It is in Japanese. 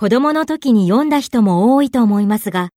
子供の時に読んだ人も多いと思いますが、